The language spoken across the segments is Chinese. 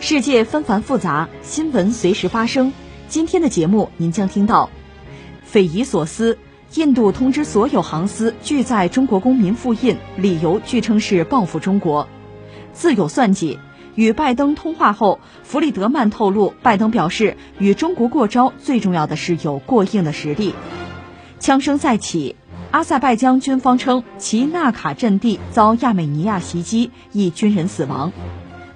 世界纷繁复杂，新闻随时发生。今天的节目您将听到：匪夷所思，印度通知所有航司拒载中国公民复印，理由据称是报复中国。自有算计。与拜登通话后，弗里德曼透露，拜登表示，与中国过招最重要的是有过硬的实力。枪声再起，阿塞拜疆军方称其纳卡阵地遭亚美尼亚袭击，一军人死亡。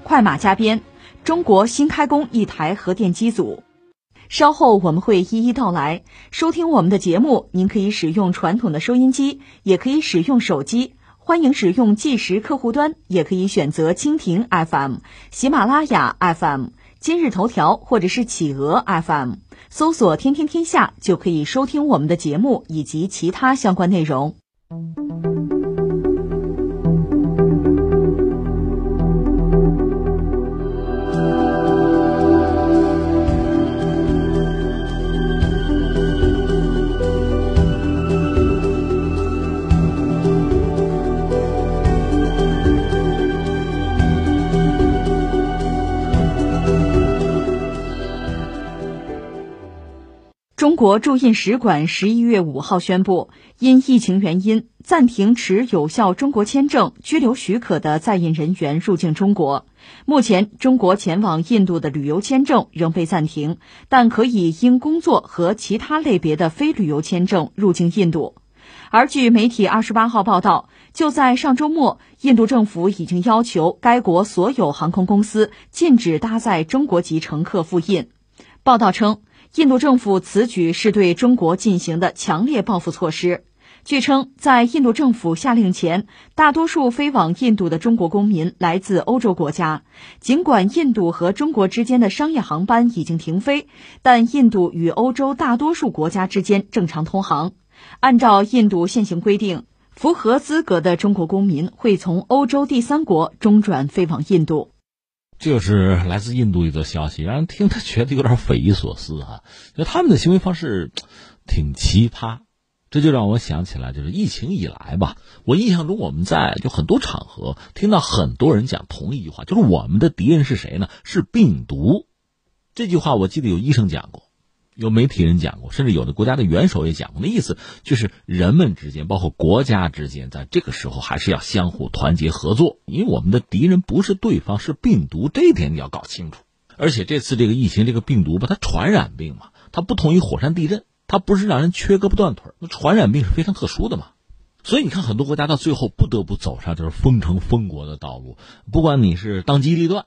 快马加鞭，中国新开工一台核电机组，稍后我们会一一道来。收听我们的节目，您可以使用传统的收音机，也可以使用手机。欢迎使用计时客户端，也可以选择蜻蜓 FM、喜马拉雅 FM、今日头条或者是企鹅 FM，搜索“天天天下”就可以收听我们的节目以及其他相关内容。国驻印使馆十一月五号宣布，因疫情原因暂停持有效中国签证、居留许可的在印人员入境中国。目前，中国前往印度的旅游签证仍被暂停，但可以因工作和其他类别的非旅游签证入境印度。而据媒体二十八号报道，就在上周末，印度政府已经要求该国所有航空公司禁止搭载中国籍乘客赴印。报道称。印度政府此举是对中国进行的强烈报复措施。据称，在印度政府下令前，大多数飞往印度的中国公民来自欧洲国家。尽管印度和中国之间的商业航班已经停飞，但印度与欧洲大多数国家之间正常通航。按照印度现行规定，符合资格的中国公民会从欧洲第三国中转飞往印度。就是来自印度一则消息，让人听他觉得有点匪夷所思啊！就他们的行为方式挺奇葩，这就让我想起来，就是疫情以来吧，我印象中我们在就很多场合听到很多人讲同一句话，就是我们的敌人是谁呢？是病毒。这句话我记得有医生讲过。有媒体人讲过，甚至有的国家的元首也讲过，那意思就是人们之间，包括国家之间，在这个时候还是要相互团结合作，因为我们的敌人不是对方，是病毒，这一点你要搞清楚。而且这次这个疫情，这个病毒吧，它传染病嘛，它不同于火山地震，它不是让人缺胳膊断腿，那传染病是非常特殊的嘛。所以你看，很多国家到最后不得不走上就是封城封国的道路，不管你是当机立断。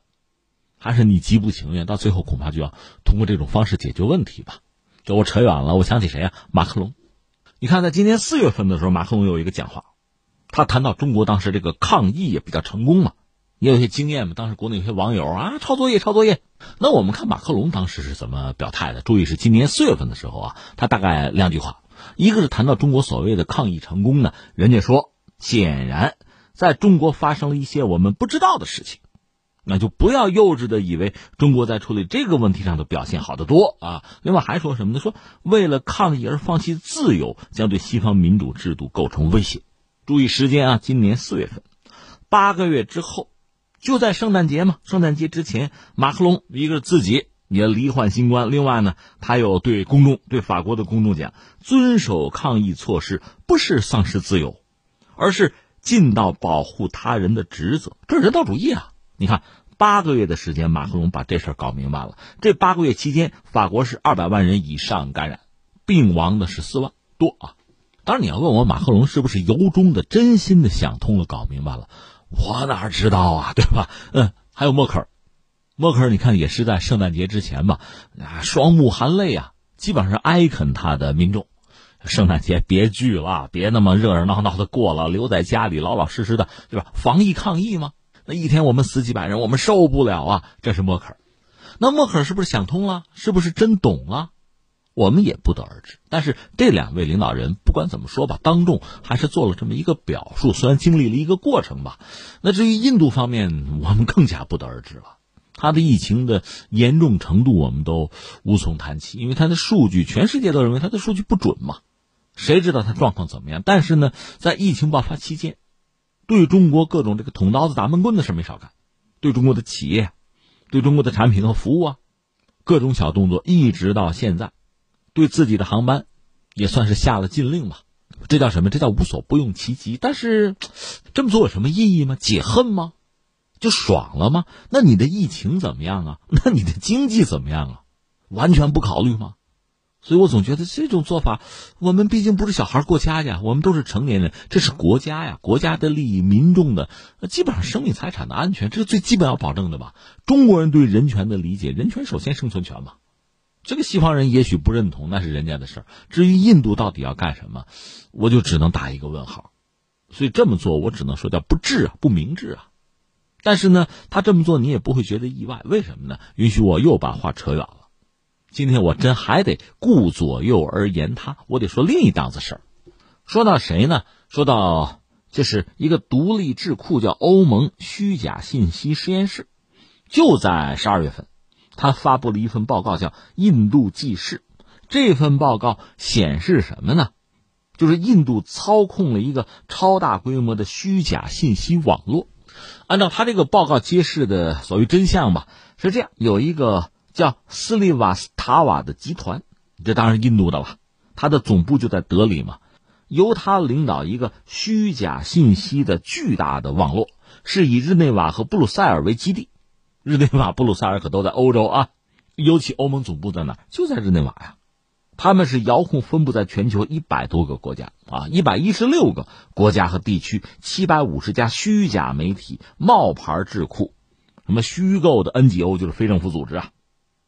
还是你极不情愿，到最后恐怕就要通过这种方式解决问题吧。这我扯远了，我想起谁啊？马克龙。你看，在今年四月份的时候，马克龙有一个讲话，他谈到中国当时这个抗疫也比较成功嘛，也有些经验嘛。当时国内有些网友啊，抄作业，抄作业。那我们看马克龙当时是怎么表态的？注意是今年四月份的时候啊，他大概两句话，一个是谈到中国所谓的抗疫成功呢，人家说，显然在中国发生了一些我们不知道的事情。那就不要幼稚的以为中国在处理这个问题上的表现好得多啊！另外还说什么呢？说为了抗议而放弃自由，将对西方民主制度构成威胁。注意时间啊，今年四月份，八个月之后，就在圣诞节嘛。圣诞节之前，马克龙一个是自己也罹患新冠，另外呢，他又对公众、对法国的公众讲，遵守抗议措施不是丧失自由，而是尽到保护他人的职责。这是人道主义啊！你看，八个月的时间，马克龙把这事儿搞明白了。这八个月期间，法国是二百万人以上感染，病亡的是四万多啊。当然，你要问我马克龙是不是由衷的、真心的想通了、搞明白了，我哪知道啊，对吧？嗯，还有默克尔，默克尔，你看也是在圣诞节之前吧，啊，双目含泪啊，基本上哀恳他的民众，圣诞节别聚了，别那么热热闹闹的过了，留在家里老老实实的，对吧？防疫抗疫吗？那一天我们死几百人，我们受不了啊！这是默克尔。那默克尔是不是想通了？是不是真懂了？我们也不得而知。但是这两位领导人不管怎么说吧，当众还是做了这么一个表述，虽然经历了一个过程吧。那至于印度方面，我们更加不得而知了。他的疫情的严重程度，我们都无从谈起，因为他的数据，全世界都认为他的数据不准嘛。谁知道他状况怎么样？但是呢，在疫情爆发期间，对中国各种这个捅刀子打闷棍的事没少干，对中国的企业，对中国的产品和服务啊，各种小动作，一直到现在，对自己的航班也算是下了禁令吧。这叫什么？这叫无所不用其极。但是这么做有什么意义吗？解恨吗？就爽了吗？那你的疫情怎么样啊？那你的经济怎么样啊？完全不考虑吗？所以我总觉得这种做法，我们毕竟不是小孩过家家，我们都是成年人，这是国家呀，国家的利益，民众的基本上生命财产的安全，这是最基本要保证的吧？中国人对人权的理解，人权首先生存权嘛。这个西方人也许不认同，那是人家的事儿。至于印度到底要干什么，我就只能打一个问号。所以这么做，我只能说叫不智啊，不明智啊。但是呢，他这么做你也不会觉得意外，为什么呢？允许我又把话扯远了。今天我真还得顾左右而言他，我得说另一档子事儿。说到谁呢？说到就是一个独立智库，叫欧盟虚假信息实验室，就在十二月份，他发布了一份报告，叫《印度纪事》。这份报告显示什么呢？就是印度操控了一个超大规模的虚假信息网络。按照他这个报告揭示的所谓真相吧，是这样：有一个叫斯利瓦斯塔瓦的集团，这当然是印度的了，它的总部就在德里嘛。由他领导一个虚假信息的巨大的网络，是以日内瓦和布鲁塞尔为基地。日内瓦、布鲁塞尔可都在欧洲啊，尤其欧盟总部在哪？就在日内瓦呀。他们是遥控分布在全球一百多个国家啊，一百一十六个国家和地区，七百五十家虚假媒体、冒牌智库，什么虚构的 NGO 就是非政府组织啊，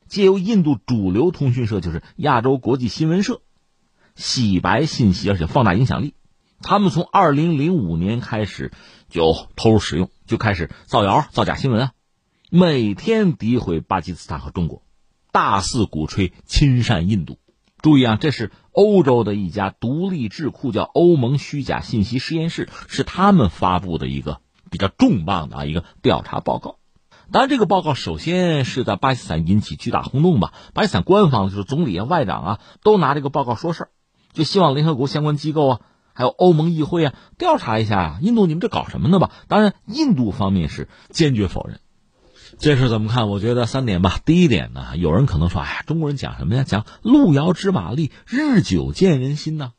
借由印度主流通讯社就是亚洲国际新闻社，洗白信息，而且放大影响力。他们从二零零五年开始就投入使用，就开始造谣、造假新闻啊，每天诋毁巴基斯坦和中国，大肆鼓吹亲善印度。注意啊，这是欧洲的一家独立智库，叫欧盟虚假信息实验室，是他们发布的一个比较重磅的啊一个调查报告。当然，这个报告首先是在巴基斯坦引起巨大轰动吧。巴基斯坦官方就是总理啊、外长啊，都拿这个报告说事儿，就希望联合国相关机构啊，还有欧盟议会啊，调查一下啊，印度你们这搞什么呢吧？当然，印度方面是坚决否认。这事怎么看？我觉得三点吧。第一点呢，有人可能说：“哎呀，中国人讲什么呀？讲路遥知马力，日久见人心呐，啊，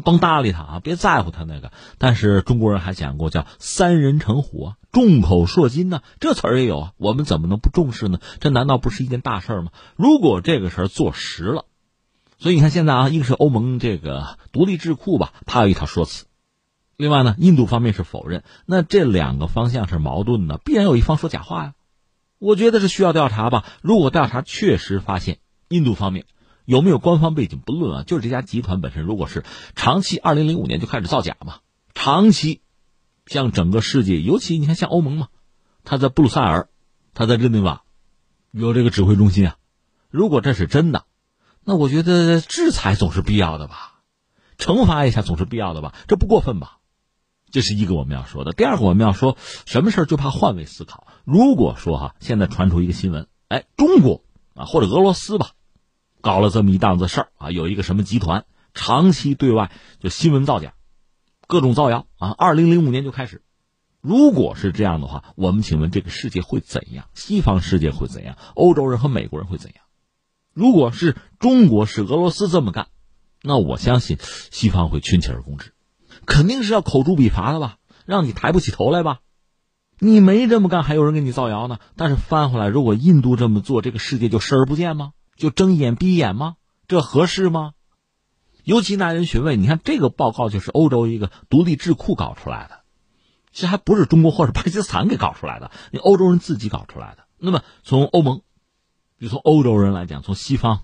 甭搭理他啊，别在乎他那个。”但是中国人还讲过叫“三人成虎啊，众口铄金呢”，这词儿也有啊。我们怎么能不重视呢？这难道不是一件大事儿吗？如果这个事儿做实了，所以你看现在啊，一个是欧盟这个独立智库吧，他有一套说辞。另外呢，印度方面是否认，那这两个方向是矛盾的，必然有一方说假话呀。我觉得是需要调查吧。如果调查确实发现印度方面有没有官方背景不论啊，就是这家集团本身如果是长期，二零零五年就开始造假嘛，长期向整个世界，尤其你看像欧盟嘛，他在布鲁塞尔，他在日内瓦有这个指挥中心啊。如果这是真的，那我觉得制裁总是必要的吧，惩罚一下总是必要的吧，这不过分吧？这是一个我们要说的。第二个我们要说什么事，就怕换位思考。如果说哈，现在传出一个新闻，哎，中国啊或者俄罗斯吧，搞了这么一档子事儿啊，有一个什么集团长期对外就新闻造假，各种造谣啊。二零零五年就开始，如果是这样的话，我们请问这个世界会怎样？西方世界会怎样？欧洲人和美国人会怎样？如果是中国是俄罗斯这么干，那我相信西方会群起而攻之。肯定是要口诛笔伐的吧，让你抬不起头来吧。你没这么干，还有人给你造谣呢。但是翻回来，如果印度这么做，这个世界就视而不见吗？就睁一眼闭一眼吗？这合适吗？尤其耐人寻味。你看这个报告就是欧洲一个独立智库搞出来的，其实还不是中国或者巴基斯坦给搞出来的，你欧洲人自己搞出来的。那么从欧盟，就从欧洲人来讲，从西方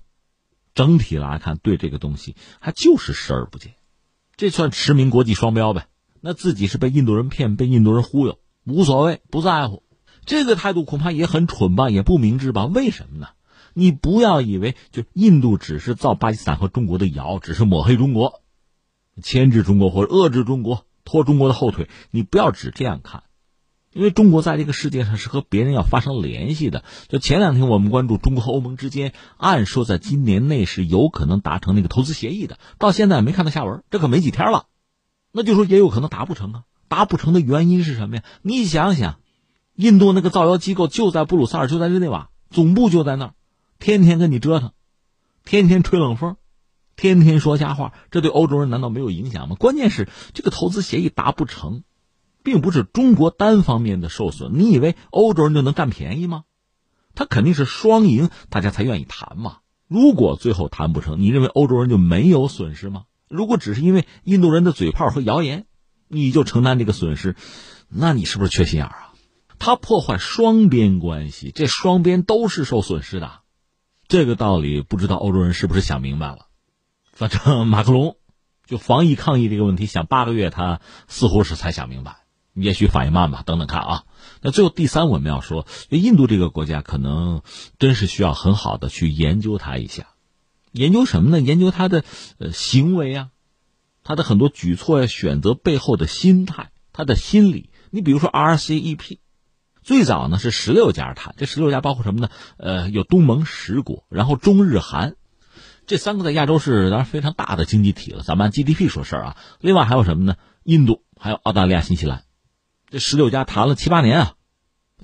整体来看，对这个东西还就是视而不见。这算驰名国际双标呗？那自己是被印度人骗，被印度人忽悠，无所谓，不在乎。这个态度恐怕也很蠢吧，也不明智吧？为什么呢？你不要以为就印度只是造巴基斯坦和中国的谣，只是抹黑中国、牵制中国或者遏制中国、拖中国的后腿。你不要只这样看，因为中国在这个世界上是和别人要发生联系的。就前两天我们关注中国和欧盟之间，按说在今年内是有可能达成那个投资协议的，到现在没看到下文，这可没几天了。那就说也有可能达不成啊？达不成的原因是什么呀？你想想，印度那个造谣机构就在布鲁塞尔，就在日内瓦，总部就在那儿。天天跟你折腾，天天吹冷风，天天说瞎话，这对欧洲人难道没有影响吗？关键是这个投资协议达不成，并不是中国单方面的受损。你以为欧洲人就能占便宜吗？他肯定是双赢，大家才愿意谈嘛。如果最后谈不成，你认为欧洲人就没有损失吗？如果只是因为印度人的嘴炮和谣言，你就承担这个损失，那你是不是缺心眼啊？他破坏双边关系，这双边都是受损失的。这个道理不知道欧洲人是不是想明白了？反正马克龙就防疫抗疫这个问题想八个月，他似乎是才想明白，也许反应慢吧。等等看啊。那最后第三，我们要说，印度这个国家可能真是需要很好的去研究它一下。研究什么呢？研究它的呃行为啊，它的很多举措呀、选择背后的心态、他的心理。你比如说 RCEP。最早呢是十六家谈，这十六家包括什么呢？呃，有东盟十国，然后中日韩，这三个在亚洲是当然非常大的经济体了。咱们按 GDP 说事儿啊。另外还有什么呢？印度，还有澳大利亚、新西兰，这十六家谈了七八年啊，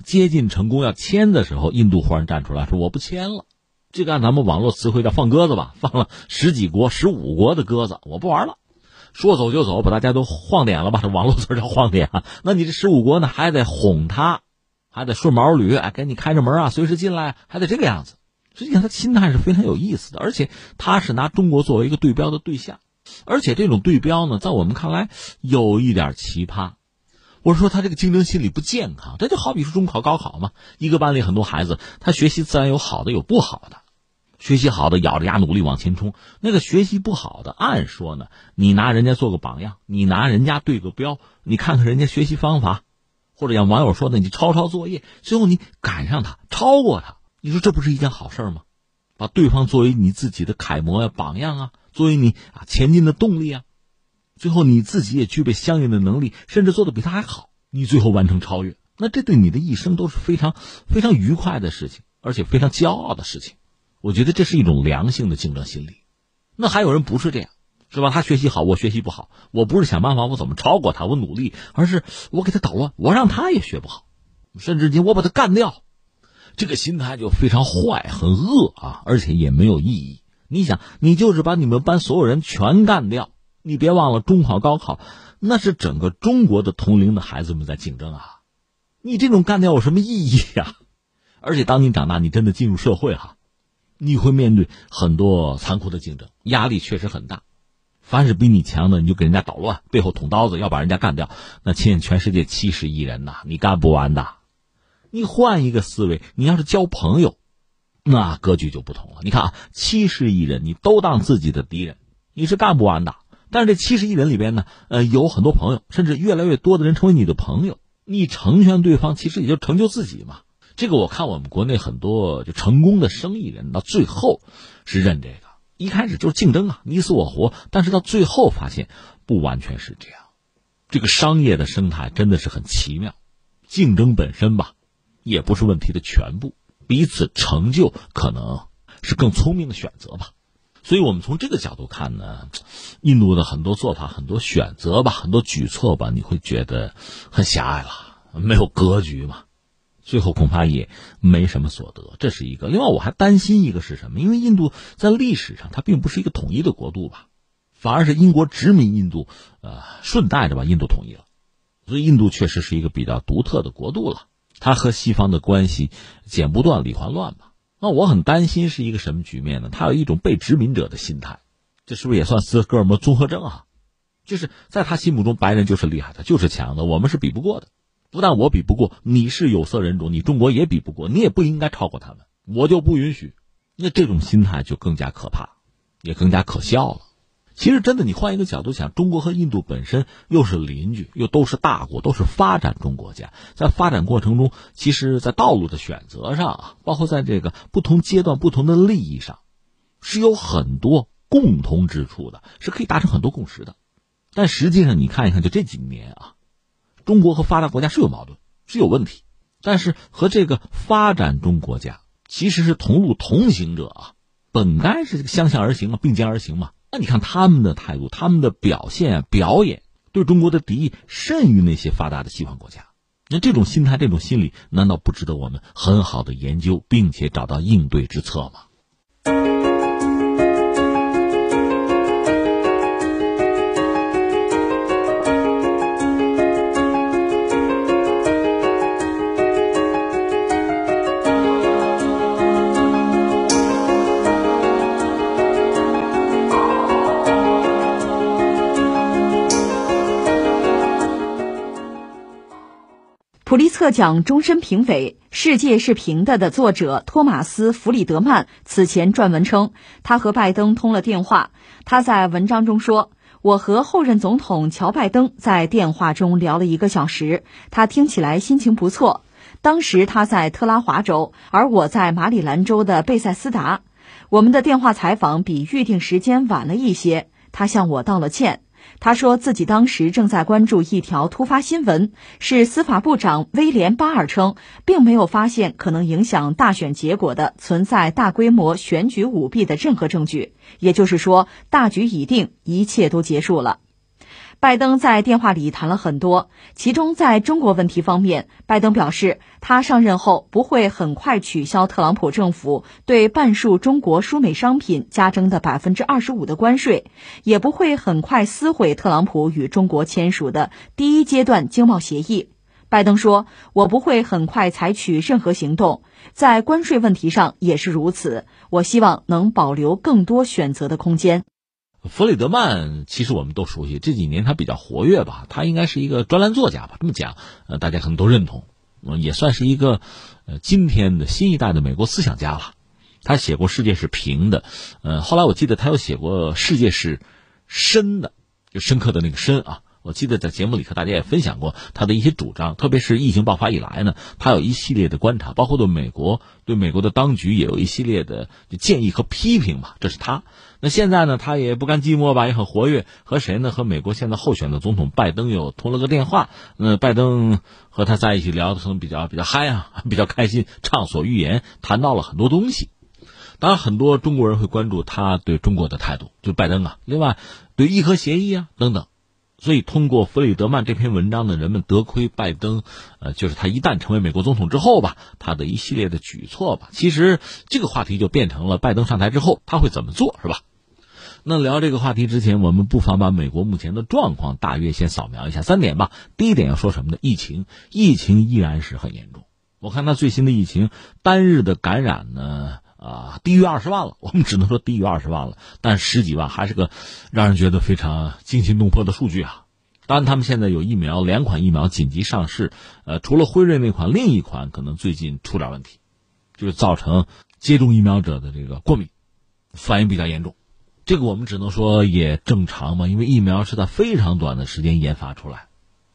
接近成功要签的时候，印度忽然站出来说我不签了。这个按咱们网络词汇叫放鸽子吧，放了十几国、十五国的鸽子，我不玩了，说走就走，把大家都晃点了吧？这网络词叫晃点啊。那你这十五国呢，还得哄他。还得顺毛驴，哎，给你开着门啊，随时进来，还得这个样子。实际上，他心态是非常有意思的，而且他是拿中国作为一个对标的对象，而且这种对标呢，在我们看来有一点奇葩。我说，他这个竞争心理不健康。这就好比说中考、高考嘛，一个班里很多孩子，他学习自然有好的，有不好的。学习好的咬着牙努力往前冲，那个学习不好的，按说呢，你拿人家做个榜样，你拿人家对个标，你看看人家学习方法。或者像网友说的，你抄抄作业，最后你赶上他，超过他，你说这不是一件好事吗？把对方作为你自己的楷模呀、榜样啊，作为你啊前进的动力啊，最后你自己也具备相应的能力，甚至做的比他还好，你最后完成超越，那这对你的一生都是非常非常愉快的事情，而且非常骄傲的事情。我觉得这是一种良性的竞争心理。那还有人不是这样。是吧？他学习好，我学习不好。我不是想办法我怎么超过他，我努力，而是我给他捣乱，我让他也学不好，甚至你我把他干掉，这个心态就非常坏，很恶啊，而且也没有意义。你想，你就是把你们班所有人全干掉，你别忘了中考、高考，那是整个中国的同龄的孩子们在竞争啊，你这种干掉有什么意义呀？而且当你长大，你真的进入社会哈，你会面对很多残酷的竞争，压力确实很大。凡是比你强的，你就给人家捣乱，背后捅刀子，要把人家干掉。那亲，全世界七十亿人呐，你干不完的。你换一个思维，你要是交朋友，那格局就不同了。你看啊，七十亿人，你都当自己的敌人，你是干不完的。但是这七十亿人里边呢，呃，有很多朋友，甚至越来越多的人成为你的朋友，你成全对方，其实也就成就自己嘛。这个我看我们国内很多就成功的生意人，到最后是认这个。一开始就是竞争啊，你死我活，但是到最后发现不完全是这样。这个商业的生态真的是很奇妙，竞争本身吧，也不是问题的全部，彼此成就可能是更聪明的选择吧。所以我们从这个角度看呢，印度的很多做法、很多选择吧、很多举措吧，你会觉得很狭隘了，没有格局嘛。最后恐怕也没什么所得，这是一个。另外，我还担心一个是什么？因为印度在历史上它并不是一个统一的国度吧，反而是英国殖民印度，呃，顺带着把印度统一了，所以印度确实是一个比较独特的国度了。它和西方的关系剪不断理还乱吧？那我很担心是一个什么局面呢？它有一种被殖民者的心态，这是不是也算斯德哥尔摩综合症啊？就是在他心目中，白人就是厉害的，就是强的，我们是比不过的。不但我比不过，你是有色人种，你中国也比不过，你也不应该超过他们，我就不允许。那这种心态就更加可怕，也更加可笑了。其实真的，你换一个角度想，中国和印度本身又是邻居，又都是大国，都是发展中国家，在发展过程中，其实，在道路的选择上啊，包括在这个不同阶段、不同的利益上，是有很多共同之处的，是可以达成很多共识的。但实际上，你看一看，就这几年啊，中国和发达国家是有矛盾，是有问题，但是和这个发展中国家其实是同路同行者啊，本该是相向而行啊，并肩而行嘛。那你看他们的态度，他们的表现、表演，对中国的敌意甚于那些发达的西方国家。那这种心态、这种心理，难道不值得我们很好的研究，并且找到应对之策吗？普利策奖终身评委《世界是平的》的作者托马斯·弗里德曼此前撰文称，他和拜登通了电话。他在文章中说：“我和后任总统乔·拜登在电话中聊了一个小时，他听起来心情不错。当时他在特拉华州，而我在马里兰州的贝塞斯达。我们的电话采访比预定时间晚了一些，他向我道了歉。”他说自己当时正在关注一条突发新闻，是司法部长威廉·巴尔称，并没有发现可能影响大选结果的存在大规模选举舞弊的任何证据。也就是说，大局已定，一切都结束了。拜登在电话里谈了很多，其中在中国问题方面，拜登表示，他上任后不会很快取消特朗普政府对半数中国输美商品加征的百分之二十五的关税，也不会很快撕毁特朗普与中国签署的第一阶段经贸协议。拜登说：“我不会很快采取任何行动，在关税问题上也是如此。我希望能保留更多选择的空间。”弗里德曼其实我们都熟悉，这几年他比较活跃吧，他应该是一个专栏作家吧，这么讲，呃，大家可能都认同，也算是一个，呃，今天的新一代的美国思想家了。他写过《世界是平的》，呃，后来我记得他又写过《世界是深的》，就深刻的那个深啊。我记得在节目里和大家也分享过他的一些主张，特别是疫情爆发以来呢，他有一系列的观察，包括对美国、对美国的当局也有一系列的建议和批评吧。这是他。那现在呢，他也不甘寂寞吧，也很活跃，和谁呢？和美国现在候选的总统拜登又通了个电话。那拜登和他在一起聊的时候比较比较嗨啊，比较开心，畅所欲言，谈到了很多东西。当然，很多中国人会关注他对中国的态度，就拜登啊。另外，对伊核协议啊等等。所以，通过弗里德曼这篇文章呢，人们得亏拜登，呃，就是他一旦成为美国总统之后吧，他的一系列的举措吧，其实这个话题就变成了拜登上台之后他会怎么做，是吧？那聊这个话题之前，我们不妨把美国目前的状况大约先扫描一下三点吧。第一点要说什么呢？疫情，疫情依然是很严重。我看他最新的疫情单日的感染呢。啊，低于二十万了，我们只能说低于二十万了，但十几万还是个让人觉得非常惊心动魄的数据啊！当然，他们现在有疫苗，两款疫苗紧急上市，呃，除了辉瑞那款，另一款可能最近出点问题，就是造成接种疫苗者的这个过敏反应比较严重。这个我们只能说也正常嘛，因为疫苗是在非常短的时间研发出来，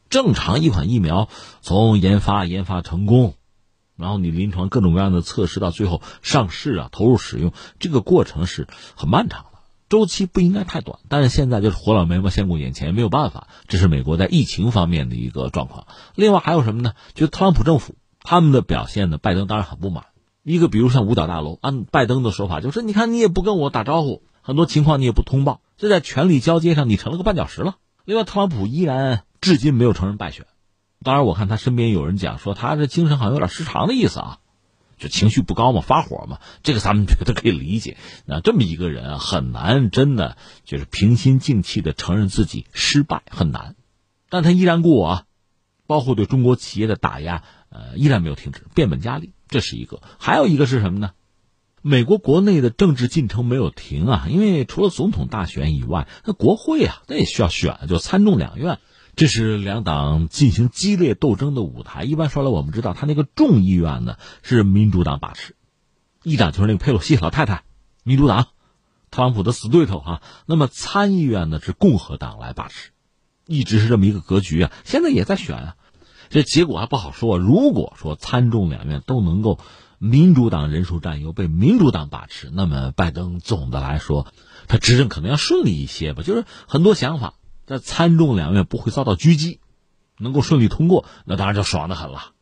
正常一款疫苗从研发研发成功。然后你临床各种各样的测试到最后上市啊，投入使用，这个过程是很漫长的，周期不应该太短。但是现在就是活老眉毛先顾眼前，没有办法，这是美国在疫情方面的一个状况。另外还有什么呢？就特朗普政府他们的表现呢，拜登当然很不满。一个比如像五角大楼，按拜登的说法就是，你看你也不跟我打招呼，很多情况你也不通报，这在权力交接上你成了个绊脚石了。另外，特朗普依然至今没有承认败选。当然，我看他身边有人讲说他这精神好像有点失常的意思啊，就情绪不高嘛，发火嘛，这个咱们觉得可以理解。那这么一个人啊，很难真的就是平心静气的承认自己失败，很难。但他依然过啊，包括对中国企业的打压，呃，依然没有停止，变本加厉。这是一个，还有一个是什么呢？美国国内的政治进程没有停啊，因为除了总统大选以外，那国会啊，那也需要选，就参众两院。这是两党进行激烈斗争的舞台。一般说来，我们知道他那个众议院呢是民主党把持，议长就是那个佩洛西老太太，民主党，特朗普的死对头哈。那么参议院呢是共和党来把持，一直是这么一个格局啊。现在也在选啊，这结果还不好说。如果说参众两院都能够民主党人数占优，被民主党把持，那么拜登总的来说他执政可能要顺利一些吧。就是很多想法那参众两院不会遭到狙击，能够顺利通过，那当然就爽的很了。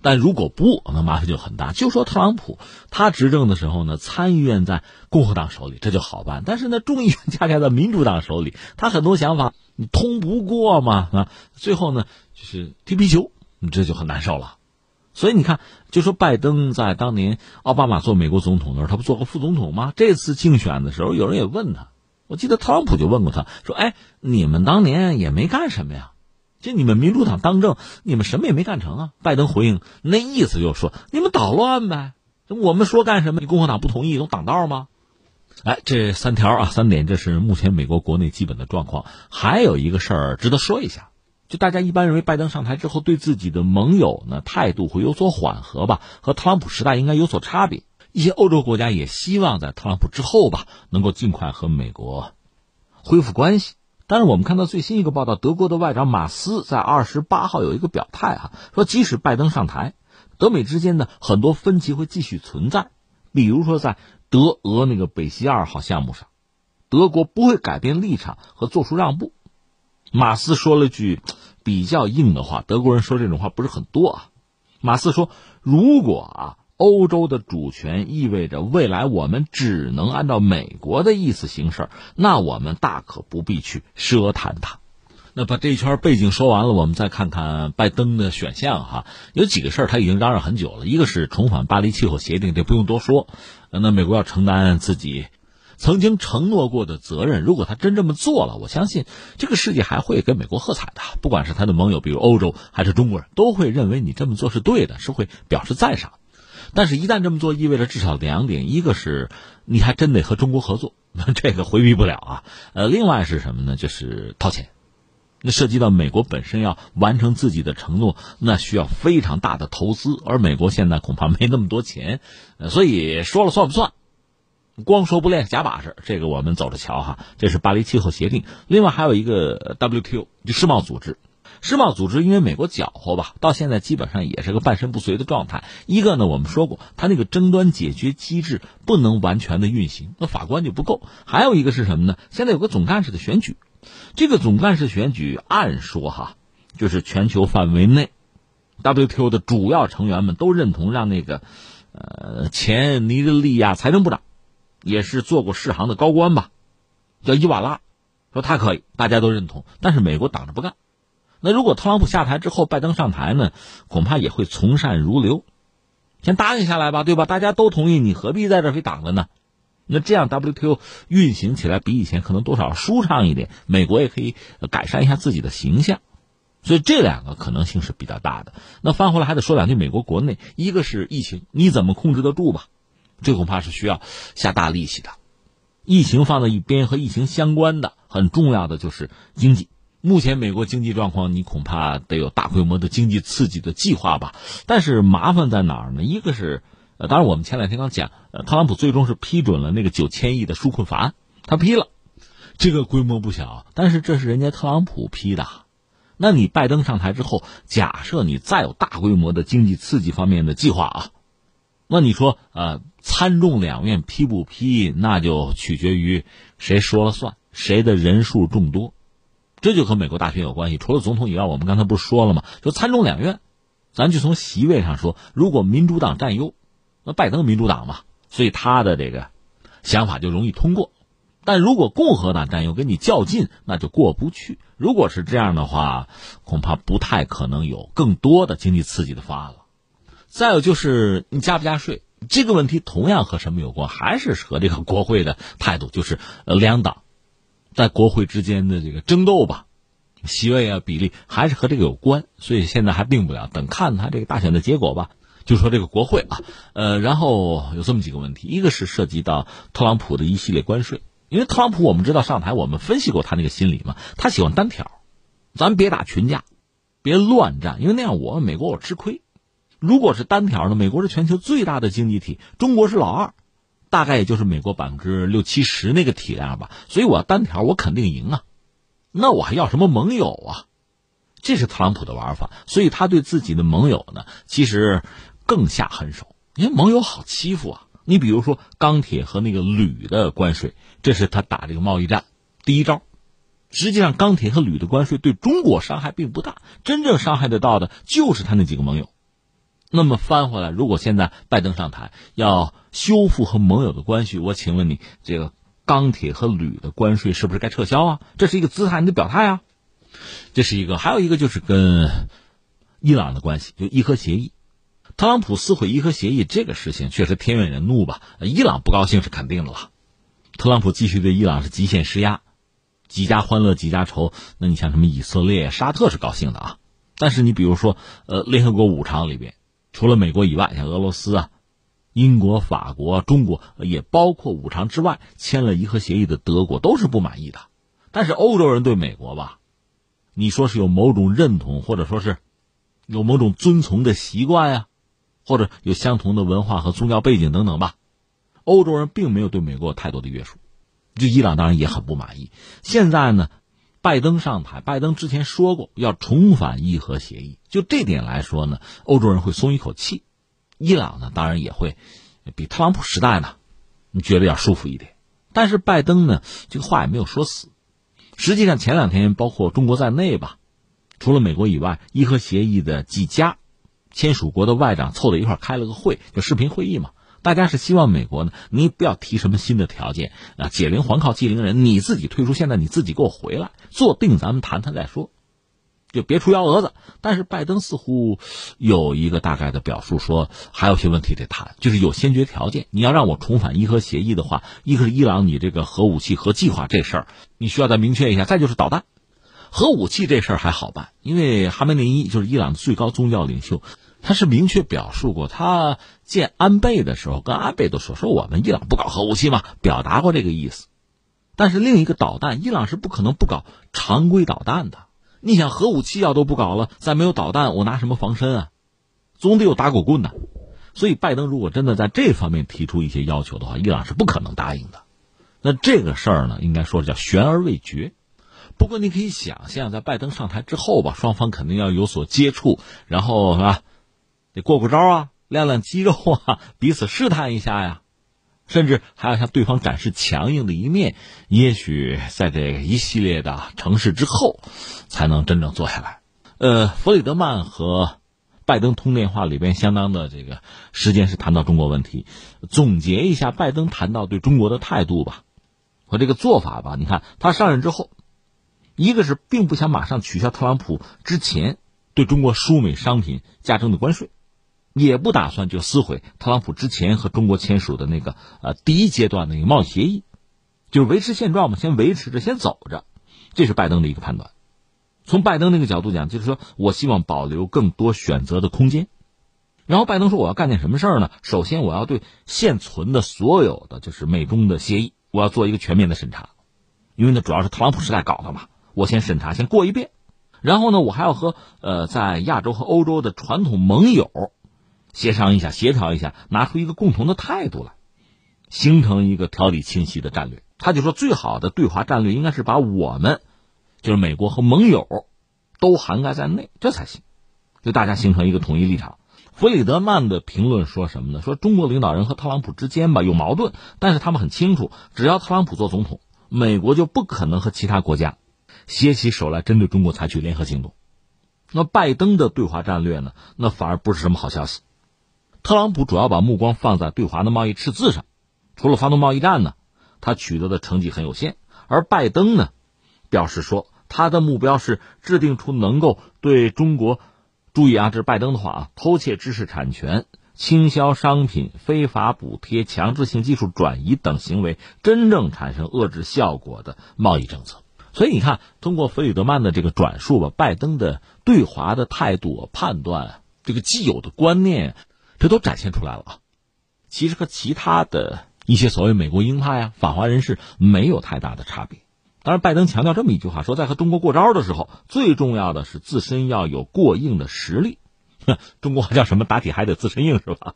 但如果不，那麻烦就很大。就说特朗普他执政的时候呢，参议院在共和党手里，这就好办。但是呢，众议院恰恰在民主党手里，他很多想法你通不过嘛啊，最后呢就是踢皮球，你这就很难受了。所以你看，就说拜登在当年奥巴马做美国总统的时候，他不做过副总统吗？这次竞选的时候，有人也问他，我记得特朗普就问过他说：“哎，你们当年也没干什么呀？”就你们民主党当政，你们什么也没干成啊！拜登回应那意思就是说，你们捣乱呗。我们说干什么，你共和党不同意，能挡道吗？哎，这三条啊，三点，这是目前美国国内基本的状况。还有一个事儿值得说一下，就大家一般认为拜登上台之后，对自己的盟友呢态度会有所缓和吧，和特朗普时代应该有所差别。一些欧洲国家也希望在特朗普之后吧，能够尽快和美国恢复关系。但是我们看到最新一个报道，德国的外长马斯在二十八号有一个表态哈，说即使拜登上台，德美之间的很多分歧会继续存在，比如说在德俄那个北溪二号项目上，德国不会改变立场和做出让步。马斯说了句比较硬的话，德国人说这种话不是很多啊。马斯说，如果啊。欧洲的主权意味着未来我们只能按照美国的意思行事，那我们大可不必去奢谈它。那把这一圈背景说完了，我们再看看拜登的选项哈。有几个事儿他已经嚷嚷很久了，一个是重返巴黎气候协定，这不用多说。那美国要承担自己曾经承诺过的责任，如果他真这么做了，我相信这个世界还会给美国喝彩的。不管是他的盟友，比如欧洲还是中国人，都会认为你这么做是对的，是会表示赞赏。但是，一旦这么做，意味着至少两点：一个是，你还真得和中国合作，这个回避不了啊。呃，另外是什么呢？就是掏钱，那涉及到美国本身要完成自己的承诺，那需要非常大的投资，而美国现在恐怕没那么多钱，所以说了算不算？光说不练假把式，这个我们走着瞧哈。这是巴黎气候协定，另外还有一个 WQ，世贸组织。世贸组织因为美国搅和吧，到现在基本上也是个半身不遂的状态。一个呢，我们说过，它那个争端解决机制不能完全的运行，那法官就不够。还有一个是什么呢？现在有个总干事的选举，这个总干事选举按说哈，就是全球范围内，WTO 的主要成员们都认同让那个，呃，前尼日利亚财政部长，也是做过世行的高官吧，叫伊瓦拉，说他可以，大家都认同，但是美国挡着不干。那如果特朗普下台之后，拜登上台呢，恐怕也会从善如流，先答应下来吧，对吧？大家都同意，你何必在这非挡着呢？那这样 WTO 运行起来比以前可能多少舒畅一点，美国也可以改善一下自己的形象，所以这两个可能性是比较大的。那翻回来还得说两句，美国国内一个是疫情，你怎么控制得住吧？这恐怕是需要下大力气的。疫情放在一边，和疫情相关的很重要的就是经济。目前美国经济状况，你恐怕得有大规模的经济刺激的计划吧？但是麻烦在哪儿呢？一个是，呃，当然我们前两天刚讲，呃，特朗普最终是批准了那个九千亿的纾困法案，他批了，这个规模不小，但是这是人家特朗普批的，那你拜登上台之后，假设你再有大规模的经济刺激方面的计划啊，那你说，呃，参众两院批不批，那就取决于谁说了算，谁的人数众多。这就和美国大选有关系。除了总统以外，我们刚才不是说了吗？就参众两院，咱就从席位上说，如果民主党占优，那拜登民主党嘛，所以他的这个想法就容易通过。但如果共和党占优，跟你较劲，那就过不去。如果是这样的话，恐怕不太可能有更多的经济刺激的方案了。再有就是你加不加税这个问题，同样和什么有关？还是和这个国会的态度，就是两党。在国会之间的这个争斗吧，席位啊比例还是和这个有关，所以现在还定不了，等看他这个大选的结果吧。就说这个国会啊，呃，然后有这么几个问题，一个是涉及到特朗普的一系列关税，因为特朗普我们知道上台，我们分析过他那个心理嘛，他喜欢单挑，咱别打群架，别乱战，因为那样我美国我吃亏。如果是单挑呢，美国是全球最大的经济体，中国是老二。大概也就是美国百分之六七十那个体量吧，所以我要单挑，我肯定赢啊。那我还要什么盟友啊？这是特朗普的玩法，所以他对自己的盟友呢，其实更下狠手。因为盟友好欺负啊，你比如说钢铁和那个铝的关税，这是他打这个贸易战第一招。实际上，钢铁和铝的关税对中国伤害并不大，真正伤害得到的就是他那几个盟友。那么翻回来，如果现在拜登上台要修复和盟友的关系，我请问你，这个钢铁和铝的关税是不是该撤销啊？这是一个姿态，你的表态啊。这是一个，还有一个就是跟伊朗的关系，就伊核协议。特朗普撕毁伊核协议这个事情确实天怨人怒吧？伊朗不高兴是肯定的了。特朗普继续对伊朗是极限施压，几家欢乐几家愁。那你像什么以色列、沙特是高兴的啊？但是你比如说，呃，联合国五常里边，除了美国以外，像俄罗斯啊、英国、法国、中国，也包括五常之外签了伊核协议的德国，都是不满意的。但是欧洲人对美国吧？你说是有某种认同，或者说是有某种遵从的习惯呀，或者有相同的文化和宗教背景等等吧。欧洲人并没有对美国有太多的约束，就伊朗当然也很不满意。现在呢，拜登上台，拜登之前说过要重返伊核协议，就这点来说呢，欧洲人会松一口气。伊朗呢，当然也会比特朗普时代呢，你觉得要舒服一点。但是拜登呢，这个话也没有说死。实际上，前两天包括中国在内吧，除了美国以外，伊核协议的几家签署国的外长凑在一块开了个会，就视频会议嘛。大家是希望美国呢，你不要提什么新的条件啊，解铃还靠系铃人，你自己退出，现在你自己给我回来，坐定咱们谈谈再说。就别出幺蛾子，但是拜登似乎有一个大概的表述，说还有些问题得谈，就是有先决条件。你要让我重返伊核协议的话，一个是伊朗你这个核武器核计划这事儿，你需要再明确一下。再就是导弹，核武器这事儿还好办，因为哈梅内伊就是伊朗的最高宗教领袖，他是明确表述过，他见安倍的时候跟安倍都说说我们伊朗不搞核武器嘛，表达过这个意思。但是另一个导弹，伊朗是不可能不搞常规导弹的。你想核武器要都不搞了，再没有导弹，我拿什么防身啊？总得有打狗棍呐。所以，拜登如果真的在这方面提出一些要求的话，伊朗是不可能答应的。那这个事儿呢，应该说叫悬而未决。不过，你可以想象，在拜登上台之后吧，双方肯定要有所接触，然后是吧，得过过招啊，亮亮肌肉啊，彼此试探一下呀。甚至还要向对方展示强硬的一面，也许在这一系列的城市之后，才能真正坐下来。呃，弗里德曼和拜登通电话里边相当的这个时间是谈到中国问题，总结一下拜登谈到对中国的态度吧，和这个做法吧。你看他上任之后，一个是并不想马上取消特朗普之前对中国输美商品加征的关税。也不打算就撕毁特朗普之前和中国签署的那个呃第一阶段的那个贸易协议，就是维持现状嘛，先维持着，先走着，这是拜登的一个判断。从拜登那个角度讲，就是说我希望保留更多选择的空间。然后拜登说我要干点什么事儿呢？首先我要对现存的所有的就是美中的协议，我要做一个全面的审查，因为呢主要是特朗普时代搞的嘛，我先审查，先过一遍。然后呢，我还要和呃在亚洲和欧洲的传统盟友。协商一下，协调一下，拿出一个共同的态度来，形成一个条理清晰的战略。他就说，最好的对华战略应该是把我们，就是美国和盟友，都涵盖在内，这才行。就大家形成一个统一立场。弗里德曼的评论说什么呢？说中国领导人和特朗普之间吧有矛盾，但是他们很清楚，只要特朗普做总统，美国就不可能和其他国家携起手来针对中国采取联合行动。那拜登的对华战略呢？那反而不是什么好消息。特朗普主要把目光放在对华的贸易赤字上，除了发动贸易战呢，他取得的成绩很有限。而拜登呢，表示说他的目标是制定出能够对中国，注意啊，这是拜登的话啊，偷窃知识产权、倾销商品、非法补贴、强制性技术转移等行为真正产生遏制效果的贸易政策。所以你看，通过弗里德曼的这个转述吧，拜登的对华的态度判断，这个既有的观念。这都展现出来了啊！其实和其他的一些所谓美国鹰派啊、反华人士没有太大的差别。当然，拜登强调这么一句话：说在和中国过招的时候，最重要的是自身要有过硬的实力。中国叫什么？打铁还得自身硬，是吧？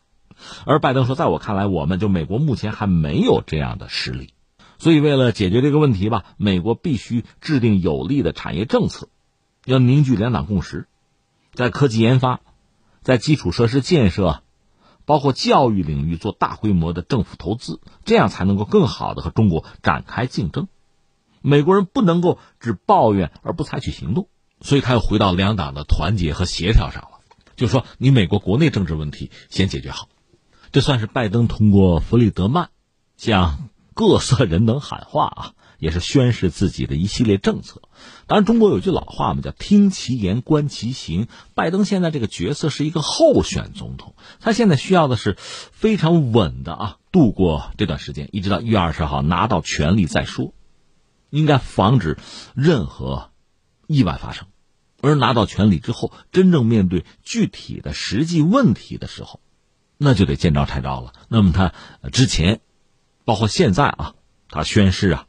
而拜登说，在我看来，我们就美国目前还没有这样的实力，所以为了解决这个问题吧，美国必须制定有利的产业政策，要凝聚两党共识，在科技研发、在基础设施建设，包括教育领域做大规模的政府投资，这样才能够更好的和中国展开竞争。美国人不能够只抱怨而不采取行动，所以他又回到两党的团结和协调上了，就说你美国国内政治问题先解决好。这算是拜登通过弗里德曼向各色人等喊话啊，也是宣示自己的一系列政策。当然，中国有句老话嘛，叫“听其言，观其行”。拜登现在这个角色是一个候选总统，他现在需要的是非常稳的啊，度过这段时间，一直到一月二十号拿到权力再说，应该防止任何意外发生。而拿到权力之后，真正面对具体的实际问题的时候。那就得见招拆招了。那么他之前，包括现在啊，他宣誓啊，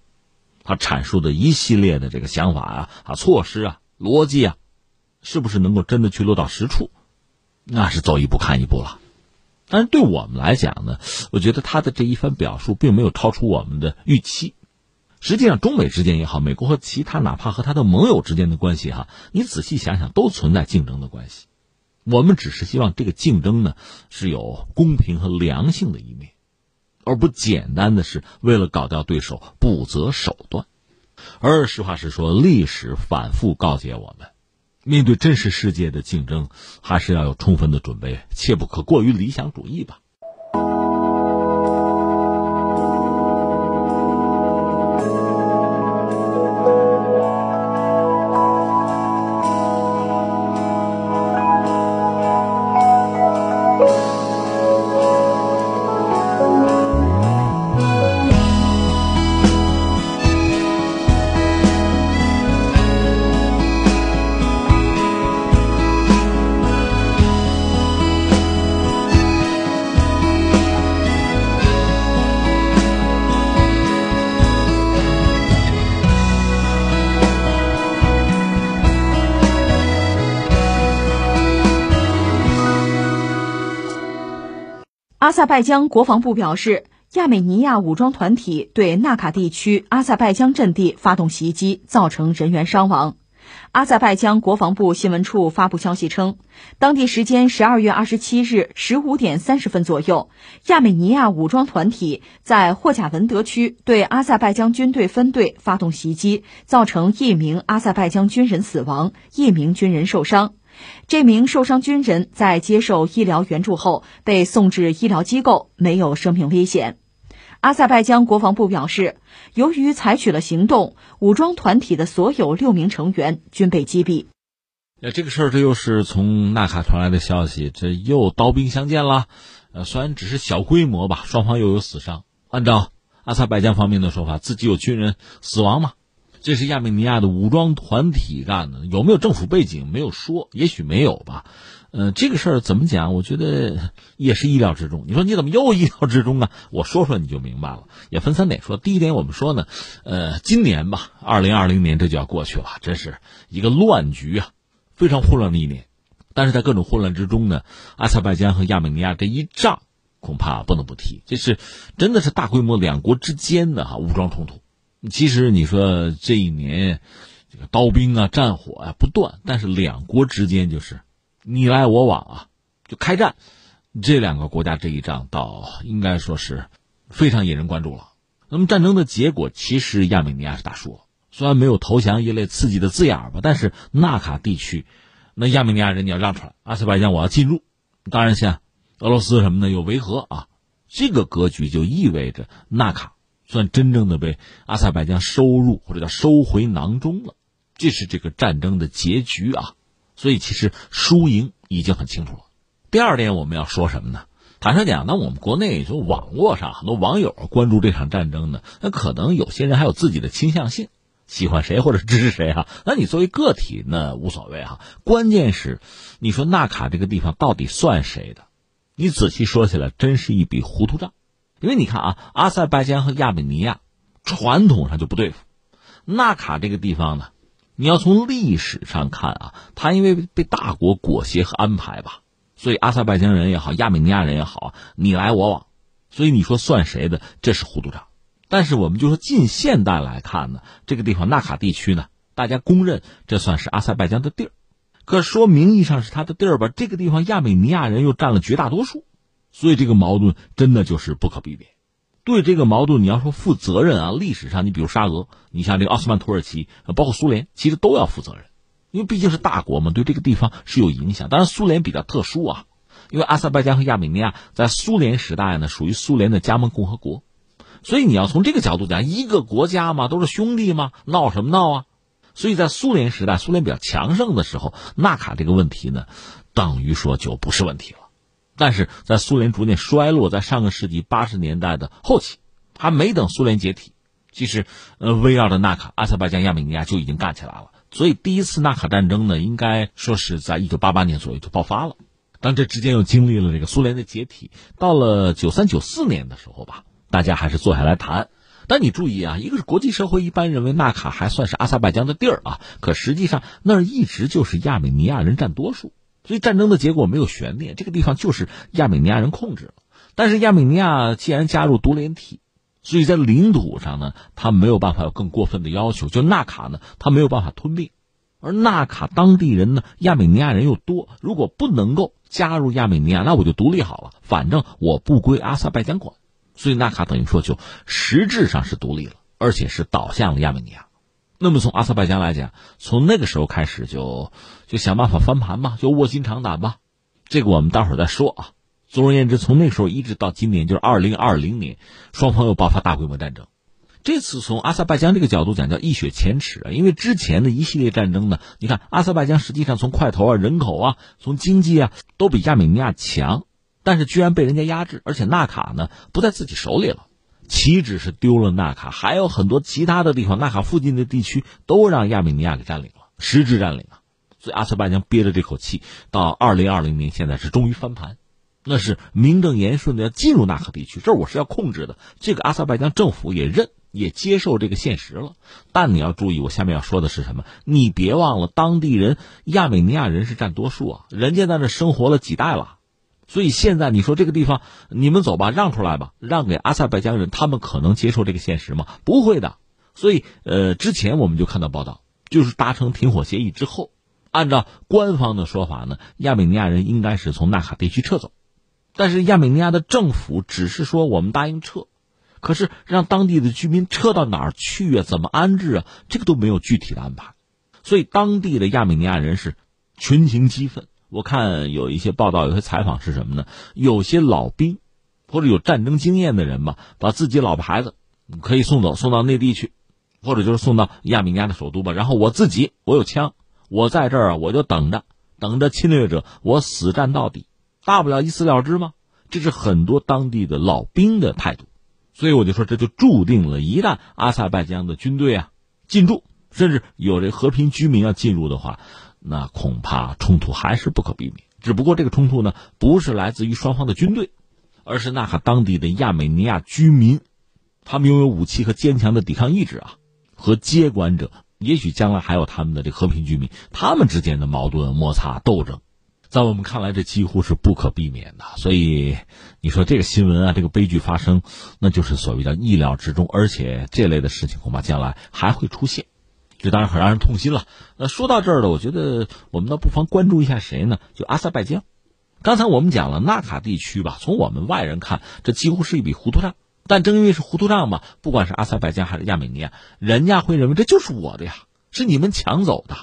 他阐述的一系列的这个想法啊、啊措施啊、逻辑啊，是不是能够真的去落到实处？那是走一步看一步了。但是对我们来讲呢，我觉得他的这一番表述并没有超出我们的预期。实际上，中美之间也好，美国和其他哪怕和他的盟友之间的关系哈，你仔细想想，都存在竞争的关系。我们只是希望这个竞争呢是有公平和良性的一面，而不简单的是为了搞掉对手不择手段。而实话实说，历史反复告诫我们，面对真实世界的竞争，还是要有充分的准备，切不可过于理想主义吧。塞拜疆国防部表示，亚美尼亚武装团体对纳卡地区阿塞拜疆阵地发动袭击，造成人员伤亡。阿塞拜疆国防部新闻处发布消息称，当地时间十二月二十七日十五点三十分左右，亚美尼亚武装团体在霍贾文德区对阿塞拜疆军队分队发动袭击，造成一名阿塞拜疆军人死亡，一名军人受伤。这名受伤军人在接受医疗援助后被送至医疗机构，没有生命危险。阿塞拜疆国防部表示，由于采取了行动，武装团体的所有六名成员均被击毙。那这个事儿，这又是从纳卡传来的消息，这又刀兵相见了。呃，虽然只是小规模吧，双方又有死伤。按照阿塞拜疆方面的说法，自己有军人死亡吗？这是亚美尼亚的武装团体干的，有没有政府背景没有说，也许没有吧。呃，这个事儿怎么讲？我觉得也是意料之中。你说你怎么又意料之中啊？我说说你就明白了。也分三点说。第一点，我们说呢，呃，今年吧，二零二零年这就要过去了，真是一个乱局啊，非常混乱的一年。但是在各种混乱之中呢，阿塞拜疆和亚美尼亚这一仗恐怕不能不提，这是真的是大规模两国之间的哈武装冲突。其实你说这一年，这个刀兵啊、战火啊不断，但是两国之间就是你来我往啊，就开战。这两个国家这一仗，倒应该说是非常引人关注了。那么战争的结果，其实亚美尼亚是大输了，虽然没有投降一类刺激的字眼吧，但是纳卡地区，那亚美尼亚人你要让出来，阿塞拜疆我要进入，当然像俄罗斯什么的有维和啊，这个格局就意味着纳卡。算真正的被阿塞拜疆收入或者叫收回囊中了，这是这个战争的结局啊！所以其实输赢已经很清楚了。第二点我们要说什么呢？坦率讲，那我们国内就网络上很多网友关注这场战争呢，那可能有些人还有自己的倾向性，喜欢谁或者支持谁哈。那你作为个体那无所谓哈，关键是你说纳卡这个地方到底算谁的？你仔细说起来，真是一笔糊涂账。因为你看啊，阿塞拜疆和亚美尼亚传统上就不对付。纳卡这个地方呢，你要从历史上看啊，它因为被大国裹挟和安排吧，所以阿塞拜疆人也好，亚美尼亚人也好，你来我往，所以你说算谁的？这是糊涂账。但是我们就说近现代来看呢，这个地方纳卡地区呢，大家公认这算是阿塞拜疆的地儿。可说名义上是他的地儿吧，这个地方亚美尼亚人又占了绝大多数，所以这个矛盾真的就是不可避免。对这个矛盾，你要说负责任啊，历史上你比如沙俄，你像这个奥斯曼土耳其，包括苏联，其实都要负责任，因为毕竟是大国嘛，对这个地方是有影响。当然，苏联比较特殊啊，因为阿塞拜疆和亚美尼亚在苏联时代呢，属于苏联的加盟共和国。所以你要从这个角度讲，一个国家嘛，都是兄弟嘛，闹什么闹啊？所以在苏联时代，苏联比较强盛的时候，纳卡这个问题呢，等于说就不是问题了。但是在苏联逐渐衰落，在上个世纪八十年代的后期，还没等苏联解体，其实呃，围绕着纳卡、阿塞拜疆、亚美尼亚就已经干起来了。所以第一次纳卡战争呢，应该说是在一九八八年左右就爆发了。但这之间又经历了这个苏联的解体，到了九三九四年的时候吧。大家还是坐下来谈，但你注意啊，一个是国际社会一般认为纳卡还算是阿塞拜疆的地儿啊，可实际上那儿一直就是亚美尼亚人占多数，所以战争的结果没有悬念，这个地方就是亚美尼亚人控制了。但是亚美尼亚既然加入独联体，所以在领土上呢，他没有办法有更过分的要求，就纳卡呢，他没有办法吞并，而纳卡当地人呢，亚美尼亚人又多，如果不能够加入亚美尼亚，那我就独立好了，反正我不归阿塞拜疆管。所以纳卡等于说就实质上是独立了，而且是倒向了亚美尼亚。那么从阿塞拜疆来讲，从那个时候开始就就想办法翻盘吧，就卧薪尝胆吧。这个我们待会儿再说啊。总而言之，从那时候一直到今年，就是二零二零年，双方又爆发大规模战争。这次从阿塞拜疆这个角度讲，叫一雪前耻啊，因为之前的一系列战争呢，你看阿塞拜疆实际上从块头啊、人口啊、从经济啊都比亚美尼亚强。但是居然被人家压制，而且纳卡呢不在自己手里了，岂止是丢了纳卡，还有很多其他的地方，纳卡附近的地区都让亚美尼亚给占领了，实质占领了。所以阿塞拜疆憋着这口气，到二零二零年现在是终于翻盘，那是名正言顺的要进入纳卡地区，这我是要控制的。这个阿塞拜疆政府也认也接受这个现实了。但你要注意，我下面要说的是什么？你别忘了，当地人亚美尼亚人是占多数啊，人家在那生活了几代了。所以现在你说这个地方，你们走吧，让出来吧，让给阿塞拜疆人，他们可能接受这个现实吗？不会的。所以，呃，之前我们就看到报道，就是达成停火协议之后，按照官方的说法呢，亚美尼亚人应该是从纳卡地区撤走，但是亚美尼亚的政府只是说我们答应撤，可是让当地的居民撤到哪儿去啊？怎么安置啊？这个都没有具体的安排，所以当地的亚美尼亚人是群情激愤。我看有一些报道，有些采访是什么呢？有些老兵，或者有战争经验的人吧，把自己老婆孩子可以送走，送到内地去，或者就是送到亚美尼亚的首都吧。然后我自己，我有枪，我在这儿啊，我就等着，等着侵略者，我死战到底，大不了一死了之吗？这是很多当地的老兵的态度。所以我就说，这就注定了，一旦阿塞拜疆的军队啊进驻，甚至有这和平居民要进入的话。那恐怕冲突还是不可避免，只不过这个冲突呢，不是来自于双方的军队，而是纳卡当地的亚美尼亚居民，他们拥有武器和坚强的抵抗意志啊，和接管者，也许将来还有他们的这和平居民，他们之间的矛盾摩擦斗争，在我们看来，这几乎是不可避免的。所以，你说这个新闻啊，这个悲剧发生，那就是所谓的意料之中，而且这类的事情恐怕将来还会出现。这当然很让人痛心了。那说到这儿了，我觉得我们倒不妨关注一下谁呢？就阿塞拜疆。刚才我们讲了纳卡地区吧，从我们外人看，这几乎是一笔糊涂账。但正因为是糊涂账嘛，不管是阿塞拜疆还是亚美尼亚，人家会认为这就是我的呀，是你们抢走的，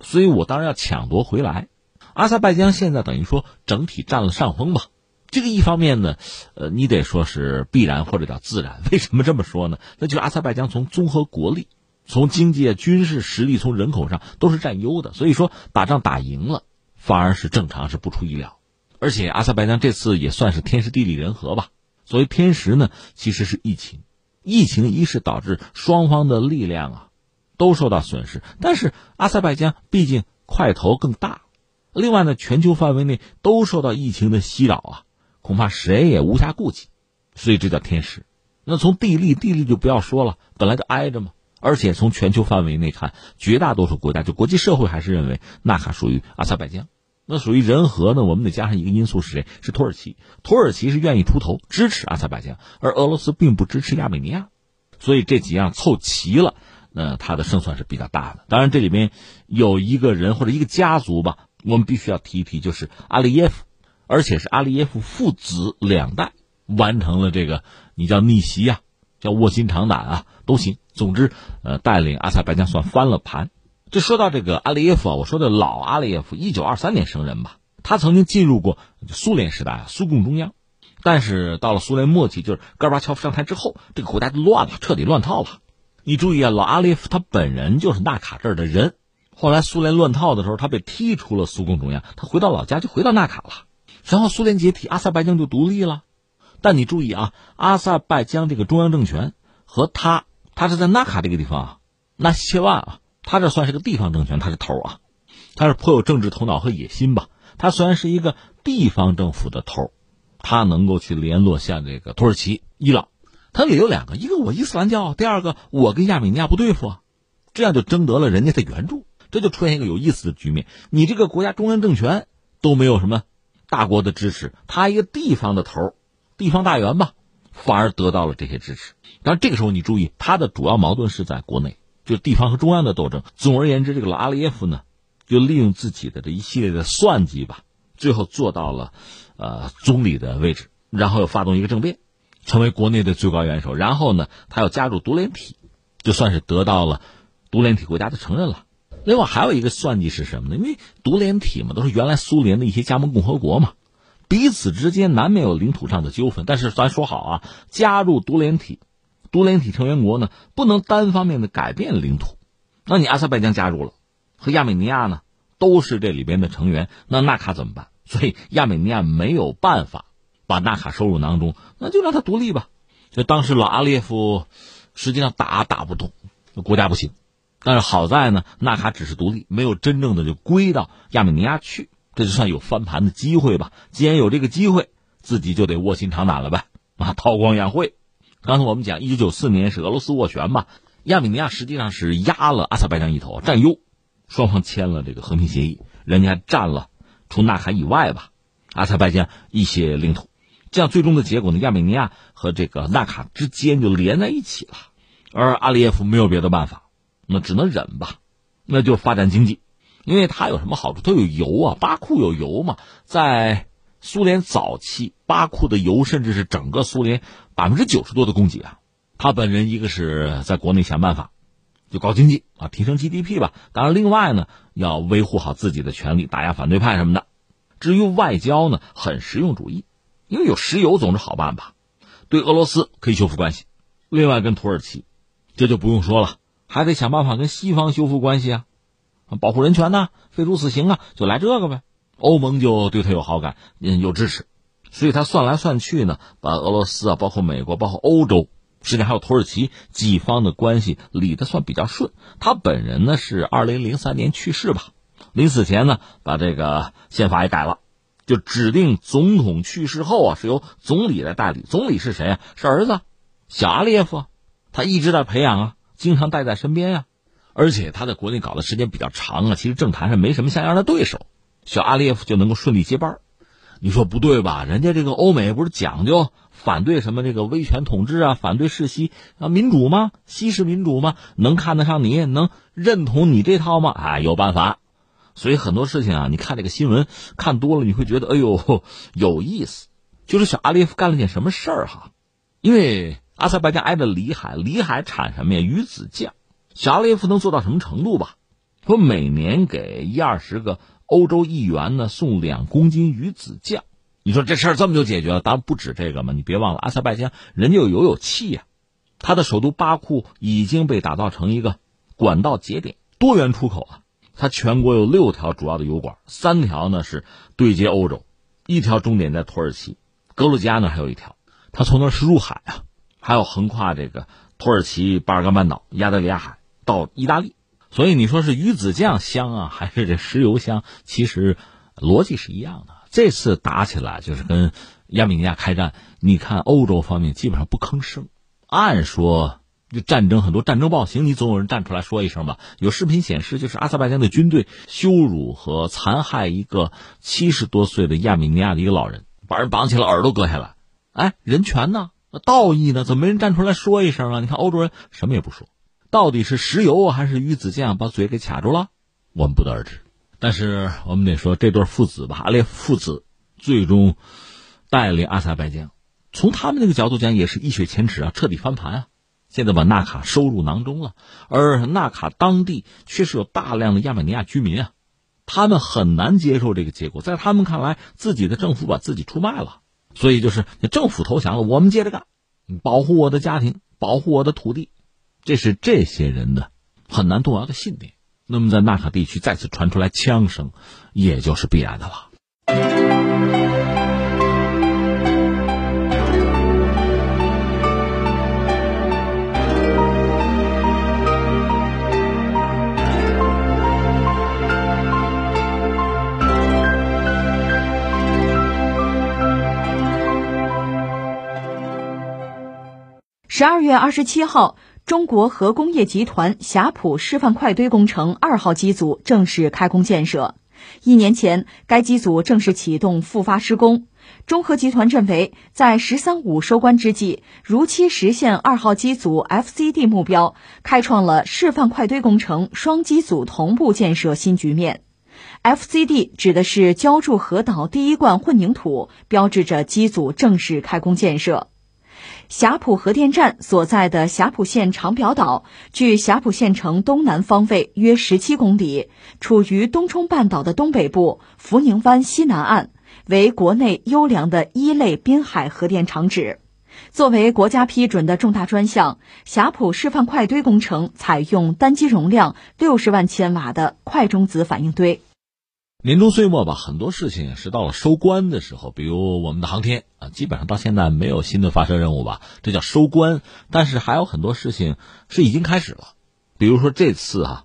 所以我当然要抢夺回来。阿塞拜疆现在等于说整体占了上风吧。这个一方面呢，呃，你得说是必然或者叫自然。为什么这么说呢？那就是阿塞拜疆从综合国力。从经济、军事实力、从人口上都是占优的，所以说打仗打赢了，反而是正常，是不出意料。而且阿塞拜疆这次也算是天时地利人和吧。所谓天时呢，其实是疫情，疫情一是导致双方的力量啊都受到损失，但是阿塞拜疆毕竟块头更大，另外呢，全球范围内都受到疫情的袭扰啊，恐怕谁也无暇顾及，所以这叫天时。那从地利，地利就不要说了，本来就挨着嘛。而且从全球范围内看，绝大多数国家就国际社会还是认为纳卡属于阿塞拜疆，那属于人和呢？我们得加上一个因素是谁？是土耳其。土耳其是愿意出头支持阿塞拜疆，而俄罗斯并不支持亚美尼亚，所以这几样凑齐了，那他的胜算是比较大的。当然，这里面有一个人或者一个家族吧，我们必须要提一提，就是阿利耶夫，而且是阿利耶夫父子两代完成了这个，你叫逆袭呀，叫卧薪尝胆啊，都行。总之，呃，带领阿塞拜疆算翻了盘。就说到这个阿利耶夫啊，我说的老阿利耶夫，一九二三年生人吧。他曾经进入过苏联时代啊，苏共中央，但是到了苏联末期，就是戈尔巴乔夫上台之后，这个国家就乱了，彻底乱套了。你注意啊，老阿利耶夫他本人就是纳卡这儿的人，后来苏联乱套的时候，他被踢出了苏共中央，他回到老家就回到纳卡了。然后苏联解体，阿塞拜疆就独立了。但你注意啊，阿塞拜疆这个中央政权和他，他是在纳卡这个地方啊，那切万啊。他这算是个地方政权，他是头啊，他是颇有政治头脑和野心吧。他虽然是一个地方政府的头，他能够去联络像这个土耳其、伊朗，他理由两个：一个我伊斯兰教，第二个我跟亚美尼亚不对付啊，这样就征得了人家的援助，这就出现一个有意思的局面。你这个国家中央政权都没有什么大国的支持，他一个地方的头，地方大员吧，反而得到了这些支持。但是这个时候你注意，他的主要矛盾是在国内。就地方和中央的斗争。总而言之，这个老阿列耶夫呢，就利用自己的这一系列的算计吧，最后做到了，呃，总理的位置，然后又发动一个政变，成为国内的最高元首。然后呢，他要加入独联体，就算是得到了独联体国家的承认了。另外还有一个算计是什么呢？因为独联体嘛，都是原来苏联的一些加盟共和国嘛，彼此之间难免有领土上的纠纷。但是咱说好啊，加入独联体。独联体成员国呢，不能单方面的改变领土。那你阿塞拜疆加入了，和亚美尼亚呢都是这里边的成员，那纳卡怎么办？所以亚美尼亚没有办法把纳卡收入囊中，那就让他独立吧。就当时老阿列夫实际上打打不动，国家不行。但是好在呢，纳卡只是独立，没有真正的就归到亚美尼亚去，这就算有翻盘的机会吧。既然有这个机会，自己就得卧薪尝胆了呗，啊，韬光养晦。刚才我们讲，一九九四年是俄罗斯斡旋嘛，亚美尼亚实际上是压了阿塞拜疆一头，占优，双方签了这个和平协议，人家占了除纳卡以外吧，阿塞拜疆一些领土，这样最终的结果呢，亚美尼亚和这个纳卡之间就连在一起了，而阿里耶夫没有别的办法，那只能忍吧，那就发展经济，因为他有什么好处？他有油啊，巴库有油嘛，在。苏联早期，巴库的油甚至是整个苏联百分之九十多的供给啊。他本人一个是在国内想办法，就搞经济啊，提升 GDP 吧。当然，另外呢，要维护好自己的权利，打压反对派什么的。至于外交呢，很实用主义，因为有石油总是好办吧。对俄罗斯可以修复关系，另外跟土耳其，这就不用说了，还得想办法跟西方修复关系啊，保护人权呐，废除死刑啊，就来这个呗。欧盟就对他有好感，嗯，有支持，所以他算来算去呢，把俄罗斯啊，包括美国，包括欧洲，甚至还有土耳其几方的关系理得算比较顺。他本人呢是二零零三年去世吧，临死前呢把这个宪法也改了，就指定总统去世后啊是由总理来代理。总理是谁啊？是儿子小阿列夫，他一直在培养啊，经常带在身边呀，而且他在国内搞的时间比较长啊，其实政坛上没什么像样的对手。小阿列夫就能够顺利接班你说不对吧？人家这个欧美不是讲究反对什么这个威权统治啊，反对世袭啊，民主吗？西式民主吗？能看得上你，能认同你这套吗？啊，有办法。所以很多事情啊，你看这个新闻看多了，你会觉得哎呦有意思。就是小阿列夫干了件什么事儿哈？因为阿塞拜疆挨着里海，里海产什么呀？鱼子酱。小阿列夫能做到什么程度吧？说每年给一二十个。欧洲议员呢送两公斤鱼子酱，你说这事儿这么就解决了？当然不止这个嘛！你别忘了，阿塞拜疆人家有油有气呀，它的首都巴库已经被打造成一个管道节点，多元出口啊。它全国有六条主要的油管，三条呢是对接欧洲，一条终点在土耳其，格鲁吉亚呢还有一条，它从那是入海啊，还有横跨这个土耳其巴尔干半岛、亚得里亚海到意大利。所以你说是鱼子酱香啊，还是这石油香？其实逻辑是一样的。这次打起来就是跟亚美尼亚开战，你看欧洲方面基本上不吭声。按说这战争很多战争暴行，你总有人站出来说一声吧。有视频显示，就是阿塞拜疆的军队羞辱和残害一个七十多岁的亚美尼亚的一个老人，把人绑起来，耳朵割下来。哎，人权呢？道义呢？怎么没人站出来说一声啊？你看欧洲人什么也不说，到底是石油还是鱼子酱把嘴给卡住了？我们不得而知。但是我们得说，这对父子吧，阿列父子最终带领阿塞拜疆，从他们那个角度讲，也是一雪前耻啊，彻底翻盘啊。现在把纳卡收入囊中了，而纳卡当地确实有大量的亚美尼亚居民啊，他们很难接受这个结果，在他们看来，自己的政府把自己出卖了，所以就是政府投降了，我们接着干，保护我的家庭，保护我的土地，这是这些人的很难动摇的信念。那么在纳卡地区再次传出来枪声，也就是必然的了。十二月二十七号，中国核工业集团霞浦示范快堆工程二号机组正式开工建设。一年前，该机组正式启动复发施工。中核集团认为，在“十三五”收官之际，如期实现二号机组 FCD 目标，开创了示范快堆工程双机组同步建设新局面。FCD 指的是浇筑核岛第一罐混凝土，标志着机组正式开工建设。霞浦核电站所在的霞浦县长表岛，距霞浦县城东南方位约十七公里，处于东冲半岛的东北部，福宁湾西南岸，为国内优良的一类滨海核电厂址。作为国家批准的重大专项，霞浦示范快堆工程采用单机容量六十万千瓦的快中子反应堆。年终岁末吧，很多事情是到了收官的时候，比如我们的航天啊，基本上到现在没有新的发射任务吧，这叫收官。但是还有很多事情是已经开始了，比如说这次啊，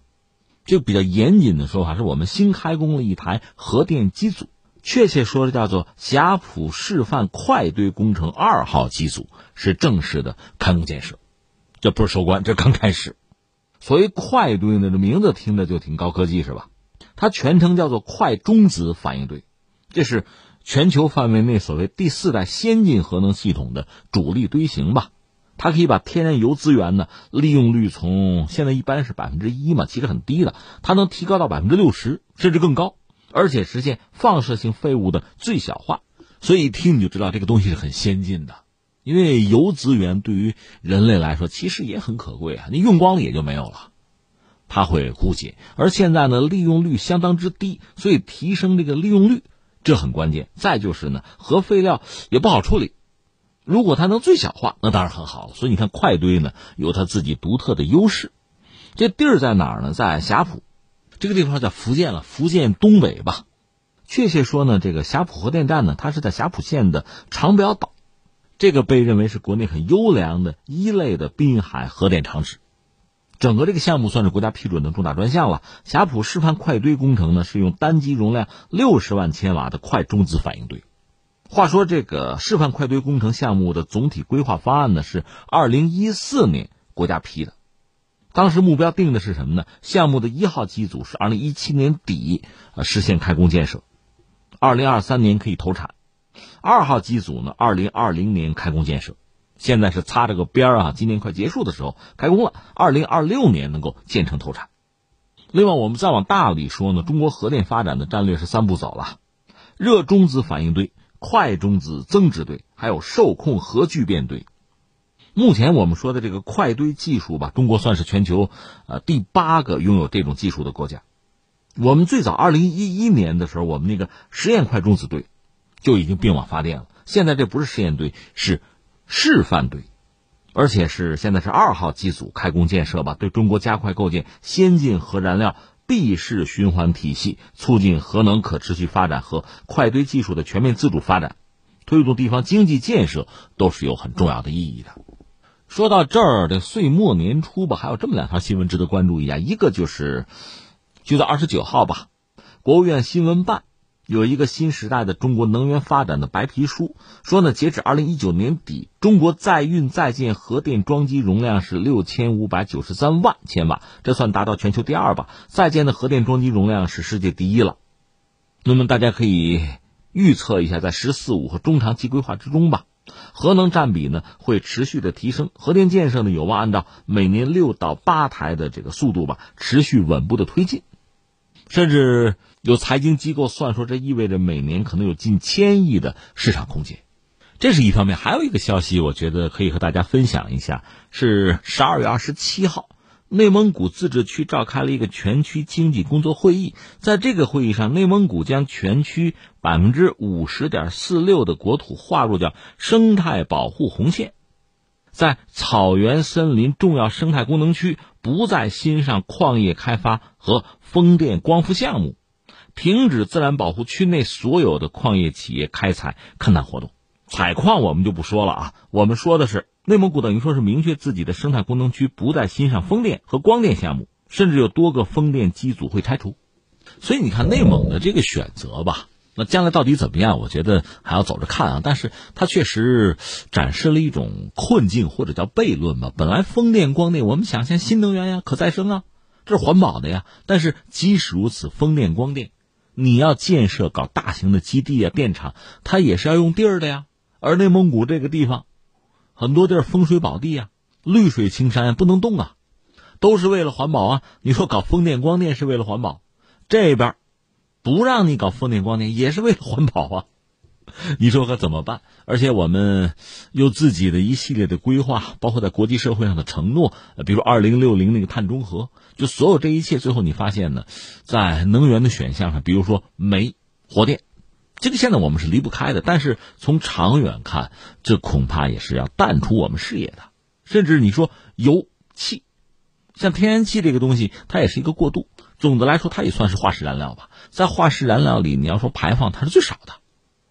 就比较严谨的说法是我们新开工了一台核电机组，确切说的叫做霞浦示范快堆工程二号机组是正式的开工建设，这不是收官，这刚开始。所谓快堆呢，这名字听着就挺高科技是吧？它全称叫做快中子反应堆，这是全球范围内所谓第四代先进核能系统的主力堆型吧。它可以把天然油资源呢利用率从现在一般是百分之一嘛，其实很低的，它能提高到百分之六十甚至更高，而且实现放射性废物的最小化。所以一听你就知道这个东西是很先进的，因为油资源对于人类来说其实也很可贵啊，你用光了也就没有了。它会枯竭，而现在呢，利用率相当之低，所以提升这个利用率，这很关键。再就是呢，核废料也不好处理，如果它能最小化，那当然很好。所以你看，快堆呢有它自己独特的优势。这地儿在哪儿呢？在霞浦，这个地方在福建了，福建东北吧。确切说呢，这个霞浦核电站呢，它是在霞浦县的长表岛，这个被认为是国内很优良的一类的滨海核电厂址。整个这个项目算是国家批准的重大专项了。霞浦示范快堆工程呢，是用单机容量六十万千瓦的快中子反应堆。话说，这个示范快堆工程项目的总体规划方案呢，是二零一四年国家批的。当时目标定的是什么呢？项目的一号机组是二零一七年底呃实现开工建设，二零二三年可以投产；二号机组呢，二零二零年开工建设。现在是擦着个边啊，今年快结束的时候开工了，二零二六年能够建成投产。另外，我们再往大里说呢，中国核电发展的战略是三步走了：热中子反应堆、快中子增值堆，还有受控核聚变堆。目前我们说的这个快堆技术吧，中国算是全球呃第八个拥有这种技术的国家。我们最早二零一一年的时候，我们那个实验快中子堆就已经并网发电了。现在这不是实验堆，是。示范堆，而且是现在是二号机组开工建设吧，对中国加快构建先进核燃料闭式循环体系，促进核能可持续发展和快堆技术的全面自主发展，推动地方经济建设都是有很重要的意义的。说到这儿，这岁末年初吧，还有这么两条新闻值得关注一下，一个就是就在二十九号吧，国务院新闻办。有一个新时代的中国能源发展的白皮书，说呢，截止二零一九年底，中国在运在建核电装机容量是六千五百九十三万千瓦，这算达到全球第二吧。在建的核电装机容量是世界第一了。那么大家可以预测一下，在“十四五”和中长期规划之中吧，核能占比呢会持续的提升，核电建设呢有望按照每年六到八台的这个速度吧，持续稳步的推进，甚至。有财经机构算说，这意味着每年可能有近千亿的市场空间，这是一方面。还有一个消息，我觉得可以和大家分享一下，是十二月二十七号，内蒙古自治区召开了一个全区经济工作会议。在这个会议上，内蒙古将全区百分之五十点四六的国土划入叫生态保护红线，在草原森林重要生态功能区不再欣赏矿业开发和风电光伏项目。停止自然保护区内所有的矿业企业开采勘探活动，采矿我们就不说了啊。我们说的是内蒙古等于说是明确自己的生态功能区不再欣赏风电和光电项目，甚至有多个风电机组会拆除。所以你看内蒙的这个选择吧，那将来到底怎么样？我觉得还要走着看啊。但是它确实展示了一种困境或者叫悖论吧。本来风电、光电，我们想象新能源呀、可再生啊，这是环保的呀。但是即使如此，风电、光电。你要建设搞大型的基地啊、电厂，它也是要用地儿的呀。而内蒙古这个地方，很多地儿风水宝地啊，绿水青山不能动啊，都是为了环保啊。你说搞风电、光电是为了环保，这边不让你搞风电、光电也是为了环保啊。你说可怎么办？而且我们有自己的一系列的规划，包括在国际社会上的承诺，比如二零六零那个碳中和，就所有这一切，最后你发现呢，在能源的选项上，比如说煤、火电，这个现在我们是离不开的。但是从长远看，这恐怕也是要淡出我们视野的。甚至你说油气，像天然气这个东西，它也是一个过渡。总的来说，它也算是化石燃料吧。在化石燃料里，你要说排放，它是最少的。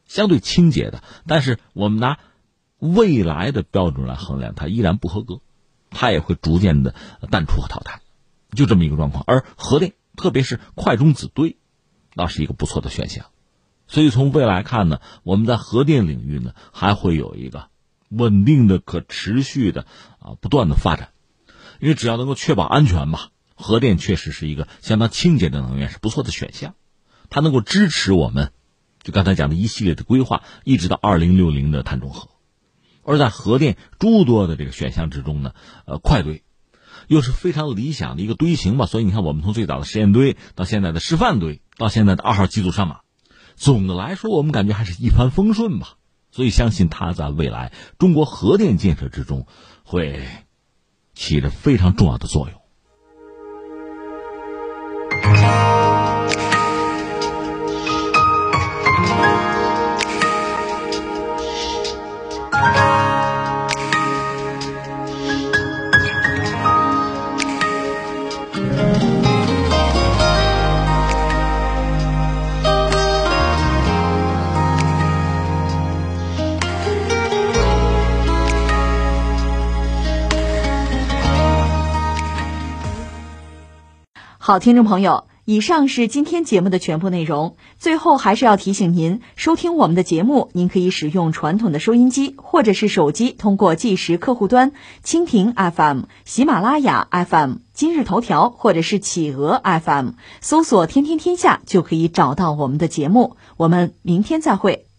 相对清洁的，但是我们拿未来的标准来衡量，它依然不合格，它也会逐渐的淡出和淘汰，就这么一个状况。而核电，特别是快中子堆，那是一个不错的选项。所以从未来看呢，我们在核电领域呢还会有一个稳定的、可持续的啊不断的发展，因为只要能够确保安全吧，核电确实是一个相当清洁的能源，是不错的选项，它能够支持我们。就刚才讲的一系列的规划，一直到二零六零的碳中和，而在核电诸多的这个选项之中呢，呃，快堆又是非常理想的一个堆型吧。所以你看，我们从最早的实验堆到现在的示范堆，到现在的二号机组上马，总的来说，我们感觉还是一帆风顺吧。所以相信它在未来中国核电建设之中会起着非常重要的作用。好，听众朋友，以上是今天节目的全部内容。最后还是要提醒您，收听我们的节目，您可以使用传统的收音机或者是手机，通过计时客户端、蜻蜓 FM、喜马拉雅 FM、今日头条或者是企鹅 FM 搜索“天天天下”，就可以找到我们的节目。我们明天再会。